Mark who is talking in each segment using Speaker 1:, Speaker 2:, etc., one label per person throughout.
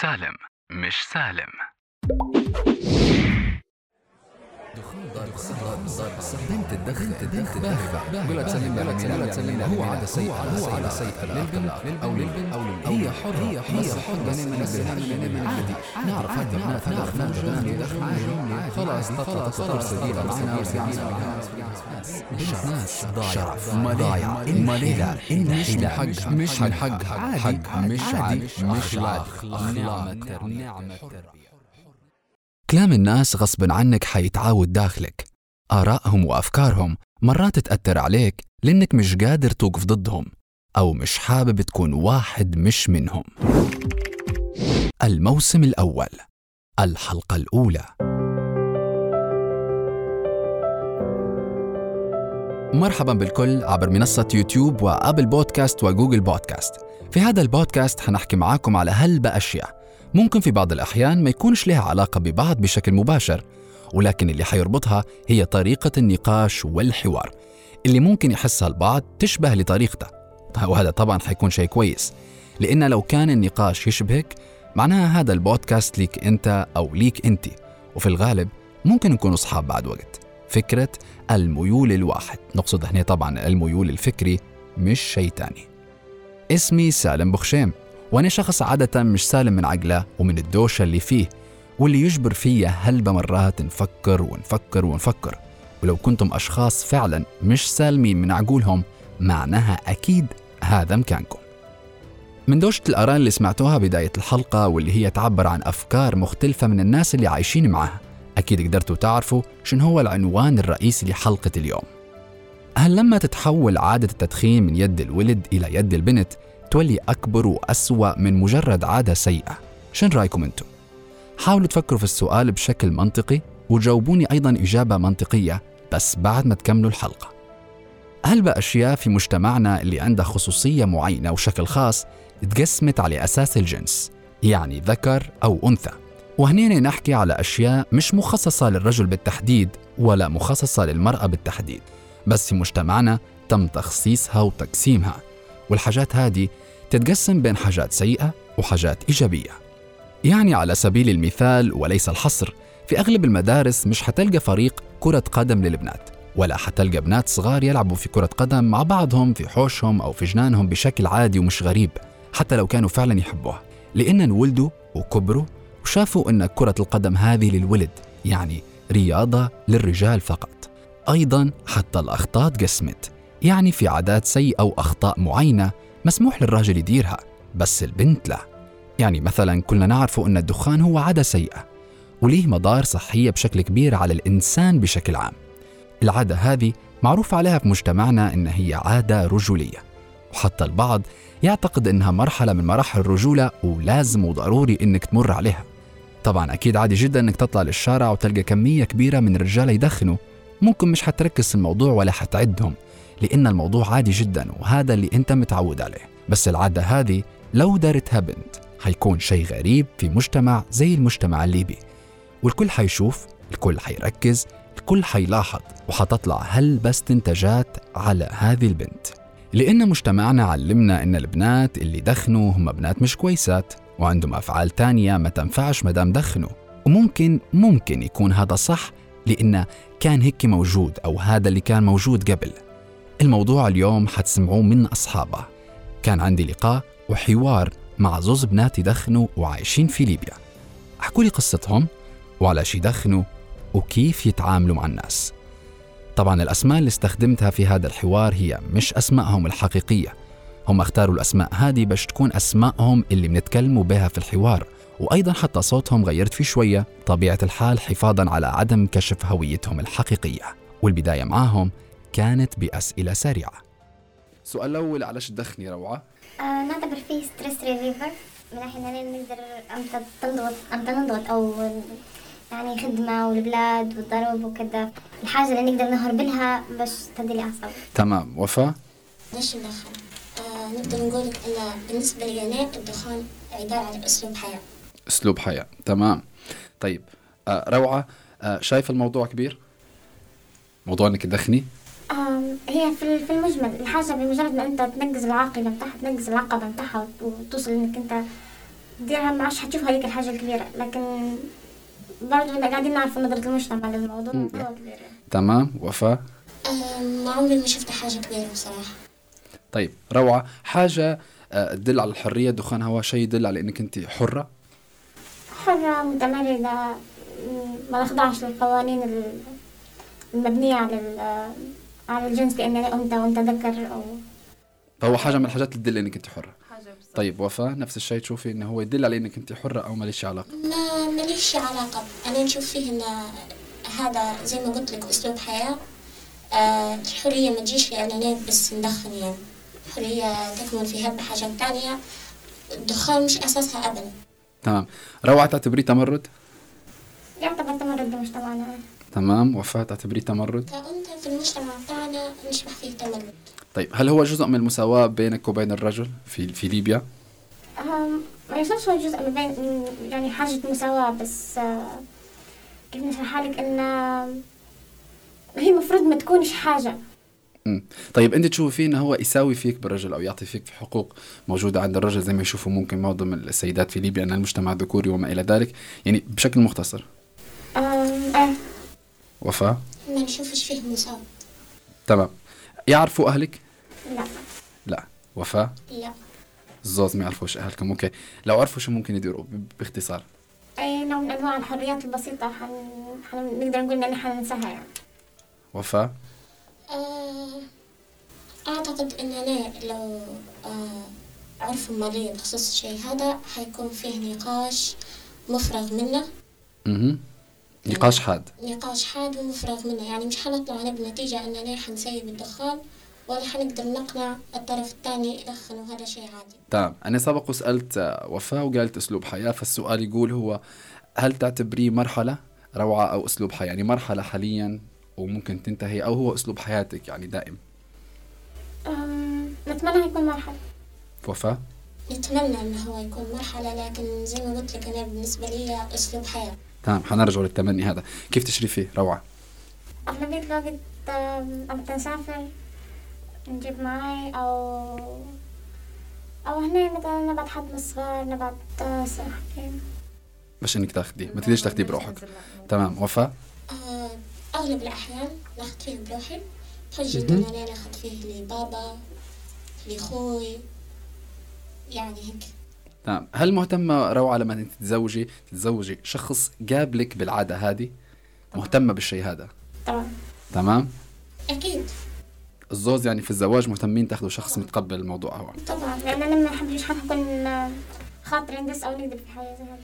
Speaker 1: سالم مش سالم.
Speaker 2: بنت تدخن تدخن ولا تسلم ولا ولا تسلم هو عادة سيئة هو عادة سيئة للبنت أو للبنت أو للبنت هي حرة هي حرة عادي نعرف هذه نعرف نعرف نعرف خلاص تطلع تطلع سبيلها معنا ناس شرف ضايع ماليها مش من حق مش من حقها حق مش عادي مش عادي نعمة نعمة كلام الناس غصب عنك حيتعاود داخلك. آرائهم وأفكارهم مرات تأثر عليك لأنك مش قادر توقف ضدهم أو مش حابب تكون واحد مش منهم. الموسم الأول. الحلقة الأولى. مرحبا بالكل عبر منصة يوتيوب وأبل بودكاست وجوجل بودكاست. في هذا البودكاست حنحكي معاكم على هلبة أشياء. ممكن في بعض الأحيان ما يكونش لها علاقة ببعض بشكل مباشر ولكن اللي حيربطها هي طريقة النقاش والحوار. اللي ممكن يحسها البعض تشبه لطريقته وهذا طبعا حيكون شيء كويس. لأن لو كان النقاش يشبهك معناها هذا البودكاست ليك أنت أو ليك أنت. وفي الغالب ممكن نكون أصحاب بعد وقت. فكرة الميول الواحد. نقصد هنا طبعا الميول الفكري مش شيء تاني. اسمي سالم بخشيم. وأنا شخص عادة مش سالم من عقله ومن الدوشة اللي فيه واللي يجبر فيا هلبة مرات نفكر ونفكر ونفكر. ولو كنتم أشخاص فعلا مش سالمين من عقولهم معناها أكيد هذا مكانكم من دوشة الآراء اللي سمعتوها بداية الحلقة واللي هي تعبر عن أفكار مختلفة من الناس اللي عايشين معها أكيد قدرتوا تعرفوا شنو هو العنوان الرئيسي لحلقة اليوم. هل لما تتحول عادة التدخين من يد الولد إلى يد البنت تولي أكبر وأسوأ من مجرد عادة سيئة. شن رأيكم أنتم؟ حاولوا تفكروا في السؤال بشكل منطقي وجاوبوني أيضا إجابة منطقية بس بعد ما تكملوا الحلقة. هل بأشياء في مجتمعنا اللي عندها خصوصية معينة وشكل خاص تقسمت على أساس الجنس يعني ذكر أو أنثى؟ وهنا نحكي على أشياء مش مخصصة للرجل بالتحديد ولا مخصصة للمرأة بالتحديد بس في مجتمعنا تم تخصيصها وتقسيمها. والحاجات هذه تتقسم بين حاجات سيئة وحاجات إيجابية. يعني على سبيل المثال وليس الحصر في أغلب المدارس مش حتلقى فريق كرة قدم للبنات ولا حتلقى بنات صغار يلعبوا في كرة قدم مع بعضهم في حوشهم أو في جنانهم بشكل عادي ومش غريب حتى لو كانوا فعلا يحبوها. لأن انولدوا وكبروا وشافوا أن كرة القدم هذه للولد يعني رياضة للرجال فقط. أيضا حتى الأخطاء تقسمت يعني في عادات سيئة أو أخطاء معينة مسموح للراجل يديرها بس البنت لا. يعني مثلا كلنا نعرف أن الدخان هو عادة سيئة وليه مضار صحية بشكل كبير على الإنسان بشكل عام. العادة هذه معروف عليها في مجتمعنا أن هي عادة رجولية وحتى البعض يعتقد أنها مرحلة من مراحل الرجولة ولازم وضروري أنك تمر عليها. طبعا أكيد عادي جدا أنك تطلع للشارع وتلقى كمية كبيرة من الرجال يدخنوا ممكن مش حتركز في الموضوع ولا حتعدهم. لأن الموضوع عادي جدا وهذا اللي أنت متعود عليه. بس العادة هذه لو دارتها بنت حيكون شيء غريب في مجتمع زي المجتمع الليبي. والكل حيشوف الكل حيركز الكل حيلاحظ وحتطلع هل بس استنتاجات على هذه البنت. لأن مجتمعنا علمنا إن البنات اللي دخنوا هم بنات مش كويسات وعندهم أفعال تانية ما تنفعش مدام دخنوا. وممكن ممكن يكون هذا صح لأن كان هيك موجود أو هذا اللي كان موجود قبل. الموضوع اليوم حتسمعوه من أصحابه. كان عندي لقاء وحوار مع زوز بنات يدخنوا وعايشين في ليبيا. حكوا لي قصتهم وعلى شي يدخنوا وكيف يتعاملوا مع الناس. طبعا الأسماء اللي استخدمتها في هذا الحوار هي مش أسمائهم الحقيقية. هم اختاروا الأسماء هذه باش تكون أسمائهم اللي بنتكلموا بها في الحوار. وأيضا حتى صوتهم غيرت فيه شوية طبيعة الحال حفاظا على عدم كشف هويتهم الحقيقية. والبداية معاهم كانت بأسئلة سريعة السؤال الأول علاش تدخني روعة؟
Speaker 3: آه نعتبر فيه stress reliever من ناحية أن نقدر أمتى تنضغط أمتى ننضغط أو يعني خدمة والبلاد والضرب وكذا الحاجة اللي نقدر نهرب لها باش تهدي لي أعصابي
Speaker 1: تمام وفاء؟
Speaker 4: ليش ندخن؟ آه نقدر نقول أن بالنسبة لي أنا الدخان عبارة عن أسلوب حياة
Speaker 1: أسلوب حياة تمام طيب آه روعة آه شايف الموضوع كبير؟ موضوع إنك تدخني؟
Speaker 3: هي في في المجمل الحاجة بمجرد ما أنت تنقز العاقلة بتاعها تنقز العقبة بتاعها وتوصل إنك أنت تديرها ما عادش حتشوف هذيك الحاجة الكبيرة. لكن برضه قاعدين نعرف نظرة المجتمع للموضوع
Speaker 2: مم.
Speaker 3: موضوع كبير.
Speaker 2: تمام وفاء؟
Speaker 4: ما عمري ما شفت حاجة كبيرة بصراحة.
Speaker 2: طيب روعة. حاجة آه، تدل على الحرية الدخان هو شيء يدل على إنك أنت حرة؟
Speaker 3: حرة متمردة م- ما نخضعش للقوانين ال- المبنية على ال- على الجنس بأنني أنثى وأنت ذكر أو
Speaker 2: فهو حاجة من الحاجات اللي تدل إنك أنت حرة.
Speaker 5: حاجة بالظبط
Speaker 2: طيب وفاء نفس الشيء تشوفي إنه هو يدل على إنك أنت حرة أو ما ليش علاقة؟
Speaker 4: ما ماليش علاقة. أنا نشوف فيه إن هذا زي ما قلت لك أسلوب حياة آه، الحرية ما تجيش لأننا بس ندخن يعني الحرية تكمن في هذه حاجات تانية. الدخان مش أساسها أبدا.
Speaker 2: تمام. روعة تعتبريه تمرد؟
Speaker 3: يعتبر تمرد بمجتمعنا
Speaker 2: تمام؟ وفاء تعتبريه تمرد.
Speaker 4: كأنثى في المجتمع بتاعنا نشبه فيه تمرد.
Speaker 2: طيب هل هو جزء من المساواة بينك وبين الرجل في في ليبيا؟
Speaker 3: ما يصيرش هو جزء من بين يعني حاجة مساواة بس آه، كيف نشرحها لك؟ إن آه، هي المفروض ما تكونش حاجة.
Speaker 2: مم. طيب أنت تشوفي إنه هو يساوي فيك بالرجل أو يعطي فيك في حقوق موجودة عند الرجل زي ما يشوفوا ممكن معظم السيدات في ليبيا أن المجتمع ذكوري وما إلى ذلك. يعني بشكل مختصر. وفاء؟
Speaker 4: ما نشوفش فيه مساواة
Speaker 2: تمام. يعرفوا أهلك؟
Speaker 3: لا.
Speaker 2: لا. وفاء؟
Speaker 4: لا.
Speaker 2: الزوز ما يعرفوش أهلكم. أوكي. لو عرفوا شو ممكن يديروا؟ باختصار.
Speaker 3: أي نوع من أنواع الحريات البسيطة حن... حن... نقدر نقول إن إحنا ننساها يعني.
Speaker 2: وفاء؟
Speaker 4: آه، أعتقد أننا لو آه، عرفوا مالية بخصوص الشيء هذا حيكون فيه نقاش مفرغ منه.
Speaker 2: أها. نقاش حاد.
Speaker 4: نقاش حاد ومفرغ منه. يعني مش حنطلع أنا بنتيجة أننا حنسيب الدخان ولا حنقدر نقنع الطرف الثاني يدخن وهذا شيء عادي.
Speaker 2: تمام. أنا سبق وسألت آه، وفاء وقالت أسلوب حياة فالسؤال يقول هو هل تعتبريه مرحلة روعة أو أسلوب حياة؟ يعني مرحلة حاليا وممكن تنتهي أو هو أسلوب حياتك يعني دائم.
Speaker 3: نتمنى يكون مرحلة.
Speaker 2: وفاء؟
Speaker 4: نتمنى أنه هو يكون مرحلة لكن زي ما قلت لك أنا بالنسبة لي أسلوب حياة.
Speaker 2: تمام حنرجع للتمني هذا. كيف روعة؟
Speaker 3: أغلبية الوقت أم، أبدا نسافر نجيب معي أو أو هنا مثلا نبعت حد من الصغار نبعت آه، صاحبي
Speaker 2: باش إنك تاخديه ما تقدريش تاخديه بروحك. تمام وفاء؟
Speaker 4: آه، أغلب الأحيان ناخد فيه بروحي. بحجة إن أنا ناخد فيه لبابا لخوي يعني هيك.
Speaker 2: تمام هل مهتمة روعة لما انت تتزوجي؟ تتزوجي شخص قابلك بالعادة هذه؟ مهتمة بالشيء هذا؟
Speaker 3: طبعا
Speaker 2: تمام؟
Speaker 4: أكيد.
Speaker 2: الزوز يعني في الزواج مهتمين تاخذوا شخص متقبل الموضوع هو.
Speaker 3: طبعا لأن أنا ما أحبش حد يكون خاطري ندس نكذب في زي هذا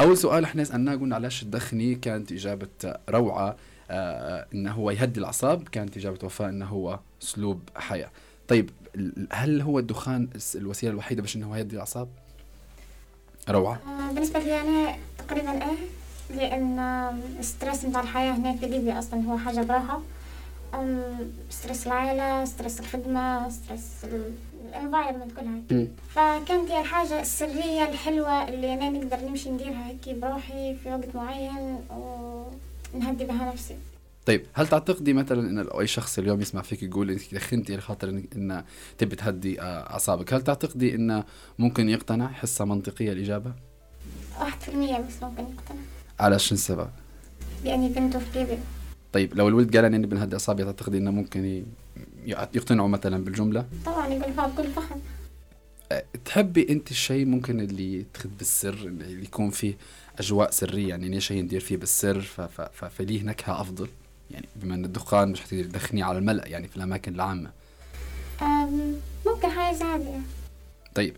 Speaker 2: أول سؤال إحنا سألناه قلنا علاش تدخني كانت إجابة روعة آه إنه هو يهدي الأعصاب كانت إجابة وفاء إنه هو أسلوب حياة. طيب هل هو الدخان الوسيلة الوحيدة باش إنه يهدي الأعصاب؟ روعة.
Speaker 3: آه، بالنسبة لي أنا تقريبا لأن آم، ال stress متاع الحياة هنا في ليبيا أصلا هو حاجة براها stress العائلة stress الخدمة stress ال environment كلها. فكانت هي الحاجة السرية الحلوة اللي أنا نقدر نمشي نديرها هيك بروحي في وقت معين ونهدي بها نفسي.
Speaker 2: طيب هل تعتقدي مثلا إن لو أي شخص اليوم يسمع فيك يقول إنك دخنتي لخاطر انك إن تبي تهدي آه، أعصابك هل تعتقدي انه ممكن يقتنع حسه منطقية الإجابة؟
Speaker 3: واحد في المية بس ممكن يقتنع.
Speaker 2: على شو السبب
Speaker 3: لأني بنته في ليبيا.
Speaker 2: طيب لو الولد قال إني بنهدي أعصابي تعتقدي إنه ممكن يقتنعوا مثلا بالجملة؟
Speaker 3: طبعا يقول فيها بكل فخر
Speaker 2: تحبي أنت الشيء ممكن اللي يتخذ بالسر اللي يكون فيه أجواء سرية يعني شيء ندير فيه بالسر ف- ف- ف- فليه نكهة أفضل؟ يعني بما إن الدخان مش حتقدري تدخنيه على الملأ يعني في الأماكن العامة.
Speaker 3: أم، ممكن حاجة زي
Speaker 2: طيب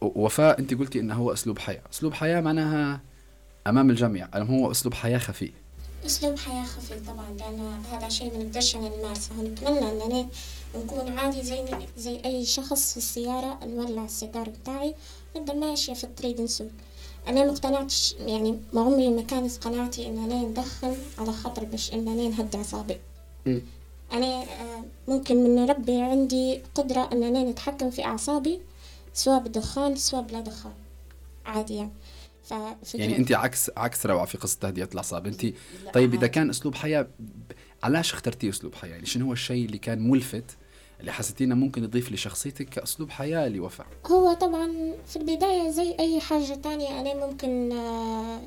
Speaker 2: وفاء أنت قلتي إنه هو أسلوب حياة. أسلوب حياة معناها أمام الجميع هو أسلوب حياة خفي؟
Speaker 4: أسلوب حياة خفي طبعا لأن هذا شيء ما نقدرش أنا نمارسه. ونتمنى أننا نكون عادي زي زي أي شخص في السيارة نولع السيجار بتاعي نبدأ ماشية في الطريق نسوق. أنا ما اقتنعتش يعني ما عمري ما كانت قناعتي إن أنا ندخن على خاطر باش إن أنا نهدي أعصابي أنا آه، ممكن من ربي عندي قدرة إن أنا نتحكم في أعصابي سواء بالدخان سواء بلا دخان. عادي يعني.
Speaker 2: يعني انت عكس عكس روعة في قصة تهدئة الأعصاب. انت طيب إذا كان أسلوب حياة علاش اخترتي أسلوب حياة؟ يعني شنو هو الشيء اللي كان ملفت اللي حسيتينه ممكن يضيف لشخصيتك كأسلوب حياة لوفاء؟
Speaker 4: هو طبعا في البداية زي أي حاجة تانية أنا ممكن آه،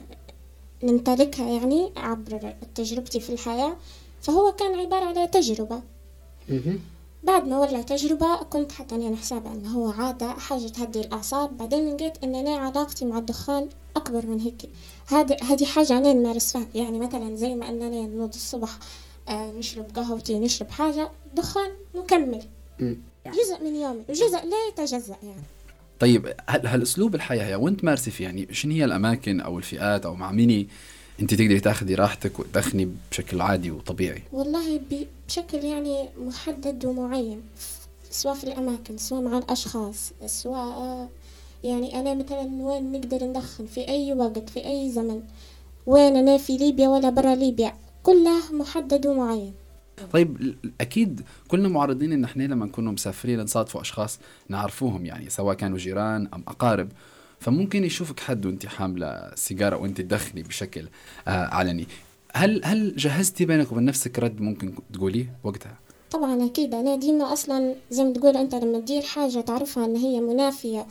Speaker 4: نمتلكها يعني عبر تجربتي في الحياة. فهو كان عبارة على تجربة. بعد ما ولا تجربة كنت حتى أنا حسابة أنه هو عادة حاجة تهدي الأعصاب. بعدين لقيت أن أنا علاقتي مع الدخان أكبر من هيك. هذه هذه حاجة أنا نمارس فيها يعني مثلا زي ما أننا نوض الصبح آه نشرب قهوتي نشرب حاجة دخان نكمل. جزء من يومي وجزء لا يتجزأ يعني.
Speaker 2: طيب هل هالاسلوب الحياة وأنت مارسي فيه؟ يعني شنو هي الأماكن أو الفئات أو مع ميني أنت تقدري تاخذي راحتك وتدخني بشكل عادي وطبيعي؟
Speaker 4: والله بشكل يعني محدد ومعين سواء في الأماكن سواء مع الأشخاص سواء يعني أنا مثلا وين نقدر ندخن؟ في أي وقت في أي زمن. وين أنا؟ في ليبيا ولا برا ليبيا؟ كله محدد ومعين.
Speaker 2: طيب أكيد كلنا معرضين إن إحنا لما نكونوا مسافرين نصادفوا أشخاص نعرفوهم يعني سواء كانوا جيران أم أقارب. فممكن يشوفك حد وأنت حاملة سيجارة وأنت تدخني بشكل آه علني هل هل جهزتي بينك وبين نفسك رد ممكن تقوليه وقتها؟
Speaker 4: طبعا أكيد. أنا ديما أصلا زي ما تقول أنت لما تدير حاجة تعرفها أن هي منافية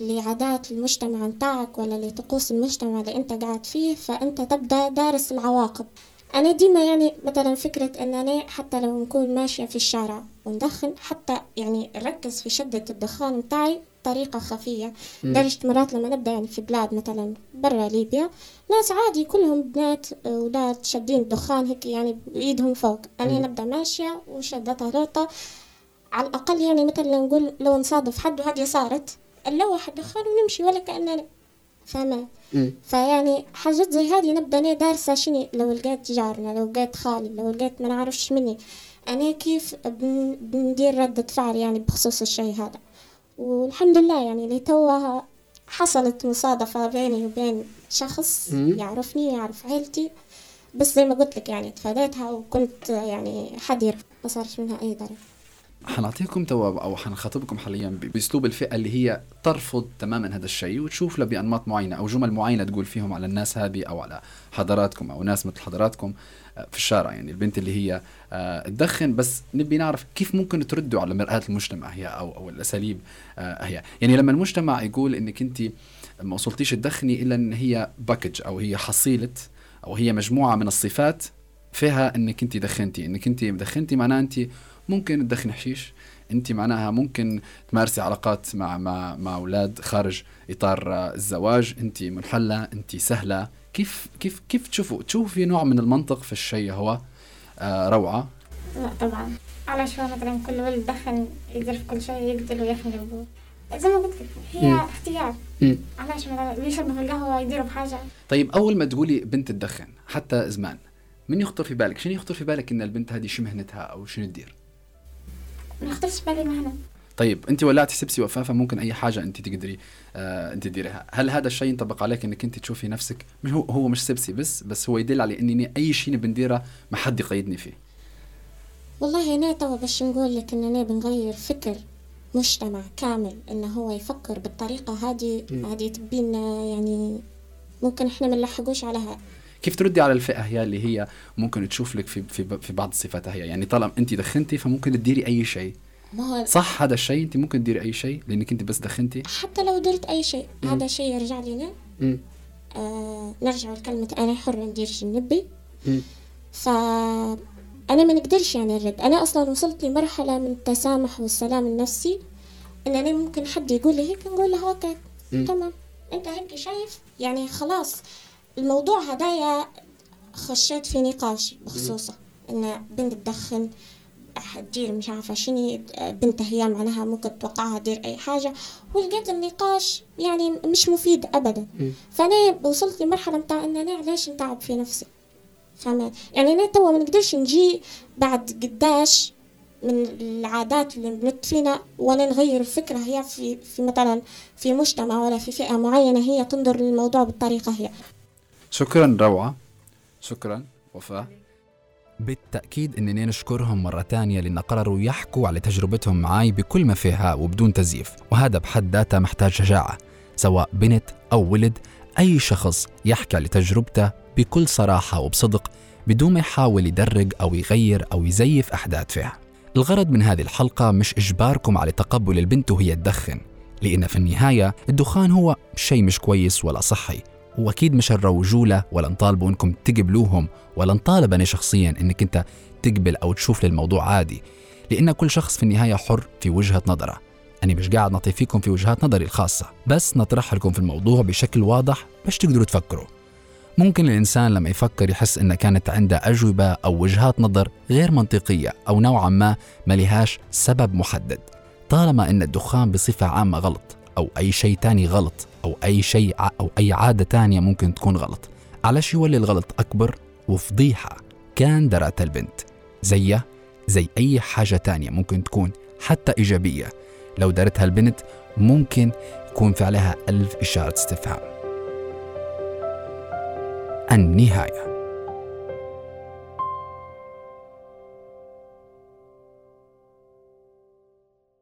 Speaker 4: لعادات المجتمع متاعك ولا لطقوس المجتمع اللي أنت قاعد فيه فأنت تبدأ دارس العواقب. أنا ديما يعني مثلا فكرة أن أنا حتى لو نكون ماشية في الشارع وندخن حتى يعني نركز في شدة الدخان متاعي بطريقة خفية. لدرجة مرات لما نبدأ يعني في بلاد مثلا برا ليبيا ناس عادي كلهم بنات أولاد شادين الدخان هيك يعني بإيدهم فوق. أنا نبدأ ماشية وشدتها لوطة. على الأقل يعني مثلا نقول لو نصادف حد وهذه صارت. نلوح الدخان ونمشي ولا كأننا فاهمة فيعني حاجات زي هذه نبدأ أنا دارسة شني لو لقيت جارنا لو لقيت خالي لو لقيت ما نعرفش مني. أنا كيف بن- بندير ردة فعل يعني بخصوص الشيء هذا؟ والحمد لله يعني لتوها حصلت مصادفة بيني وبين شخص يعرفني يعرف عيلتي. بس زي ما قلت لك يعني تفاديتها وكنت يعني حذرة ما صارش منها أي ضرر
Speaker 2: حنعطيكم توا أو حنخاطبكم حاليا بأسلوب الفئة اللي هي ترفض تماما هذا الشيء وتشوف له بأنماط معينة أو جمل معينة تقول فيهم على الناس هذه أو على حضراتكم أو ناس مثل حضراتكم آه، في الشارع. يعني البنت اللي هي آه، تدخن بس نبي نعرف كيف ممكن تردوا على مرآة المجتمع هي أو أو الأساليب آه، هي. يعني لما المجتمع يقول إنك أنت ما وصلتيش تدخني إلا إن هي باكج أو هي حصيلة أو هي مجموعة من الصفات فيها إنك أنت دخنتي. إنك أنت دخنتي معناها أنت ممكن تدخن حشيش. انت معناها ممكن تمارسي علاقات مع مع مع أولاد خارج إطار آه، الزواج. انت منحلة انت سهلة. كيف كيف كيف تشوفوا تشوفوا في نوع من المنطق في الشيء هو؟ آه روعة.
Speaker 3: لا طبعا. على شو مثلا كل ولد دخن يقدر في كل شيء يقتل ويخنق أبوه زي ما قلت لك هي اختيار. علاش مثلا يشربوا في القهوة يديروا بحاجة
Speaker 2: طيب أول ما تقولي بنت تدخن حتى زمان من يخطر في بالك؟ شنو يخطر في بالك إن البنت هذه شو مهنتها أو شنو تدير؟
Speaker 3: ما يخطرش بالي مهنة.
Speaker 2: طيب انت ولعتي سبسي وفافه ممكن أي حاجة انت تقدري آه انت تديريها. هل هذا الشيء ينطبق عليك إنك انت تشوفي نفسك مش هو هو مش سبسي بس بس هو يدل على إني أي شيء بنديره ما حد يقيدني فيه؟
Speaker 4: والله أنا توا باش نقول لك إن أنا بنغير فكر مجتمع كامل إنه هو يفكر بالطريقة هذه هذه تبين يعني ممكن إحنا ما نلحقوش عليها.
Speaker 2: كيف تردي على الفئة هي اللي هي ممكن تشوف لك في في في بعض الصفات هي؟ يعني طالما انت دخنتي فممكن تديري أي شيء.
Speaker 4: ما هو
Speaker 2: صح هذا الشيء انت ممكن تديري أي شيء لأنك انت بس دخنتي؟
Speaker 4: حتى لو درت أي شيء هذا شيء يرجع لي أنا آه نرجع لكلمة أنا حر ندير شي نبي. ف أنا ما نقدرش يعني نرد أنا أصلا وصلت لمرحلة من التسامح والسلام النفسي إن أنا ممكن حد يقول لي هيك نقول له أوكي تمام. أنت هيك شايف؟ يعني خلاص. الموضوع هدايا خشيت في نقاش بخصوصه إن بنت تدخن تدير مش عارفة شني بنت هي معناها ممكن توقعها تدير أي حاجة ولقيت النقاش يعني مش مفيد أبدا. فأنا وصلت لمرحلة متاع إن أنا علاش نتعب في نفسي؟ فاهمة يعني أنا توا ما نقدرش نجي بعد قداش من العادات اللي بنت فينا ولا نغير الفكرة هي في في مثلا في مجتمع ولا في فئة معينة هي تنظر للموضوع بالطريقة هي.
Speaker 2: شكرا روعة. شكرا وفاء.
Speaker 6: بالتأكيد إننا نشكرهم مرة تانية لأن قرروا يحكوا على تجربتهم معاي بكل ما فيها وبدون تزييف وهذا بحد ذاته محتاج شجاعة سواء بنت أو ولد أي شخص يحكي على تجربته بكل صراحة وبصدق بدون ما يحاول يدرج أو يغير أو يزيف أحداث فيها.
Speaker 2: الغرض من هذه الحلقة مش إجباركم على تقبل البنت وهي تدخن لأن في النهاية الدخان هو شيء مش كويس ولا صحي. واكيد مش نروجوا له ولا نطالبوا إنكم تقبلوهم ولا نطالب أنا شخصيا إنك أنت تقبل أو تشوف للموضوع عادي. لأن كل شخص في النهاية حر في وجهة نظره. أنا مش قاعد نعطي فيكم في وجهات نظري الخاصة بس نطرح لكم في الموضوع بشكل واضح باش تقدروا تفكروا. ممكن الإنسان لما يفكر يحس إن كانت عنده أجوبة أو وجهات نظر غير منطقية أو نوعا ما ما لهاش سبب محدد طالما إن الدخان بصفة عامة غلط. أو أي شيء تاني غلط أو أي شيء أو أي عادة تانية ممكن تكون غلط. علاش يولي الغلط أكبر؟ وفضيحة. كان درأت البنت. زية زي أي حاجة تانية ممكن تكون حتى إيجابية. لو دارتها البنت ممكن يكون في عليها ألف إشارة استفهام. النهاية.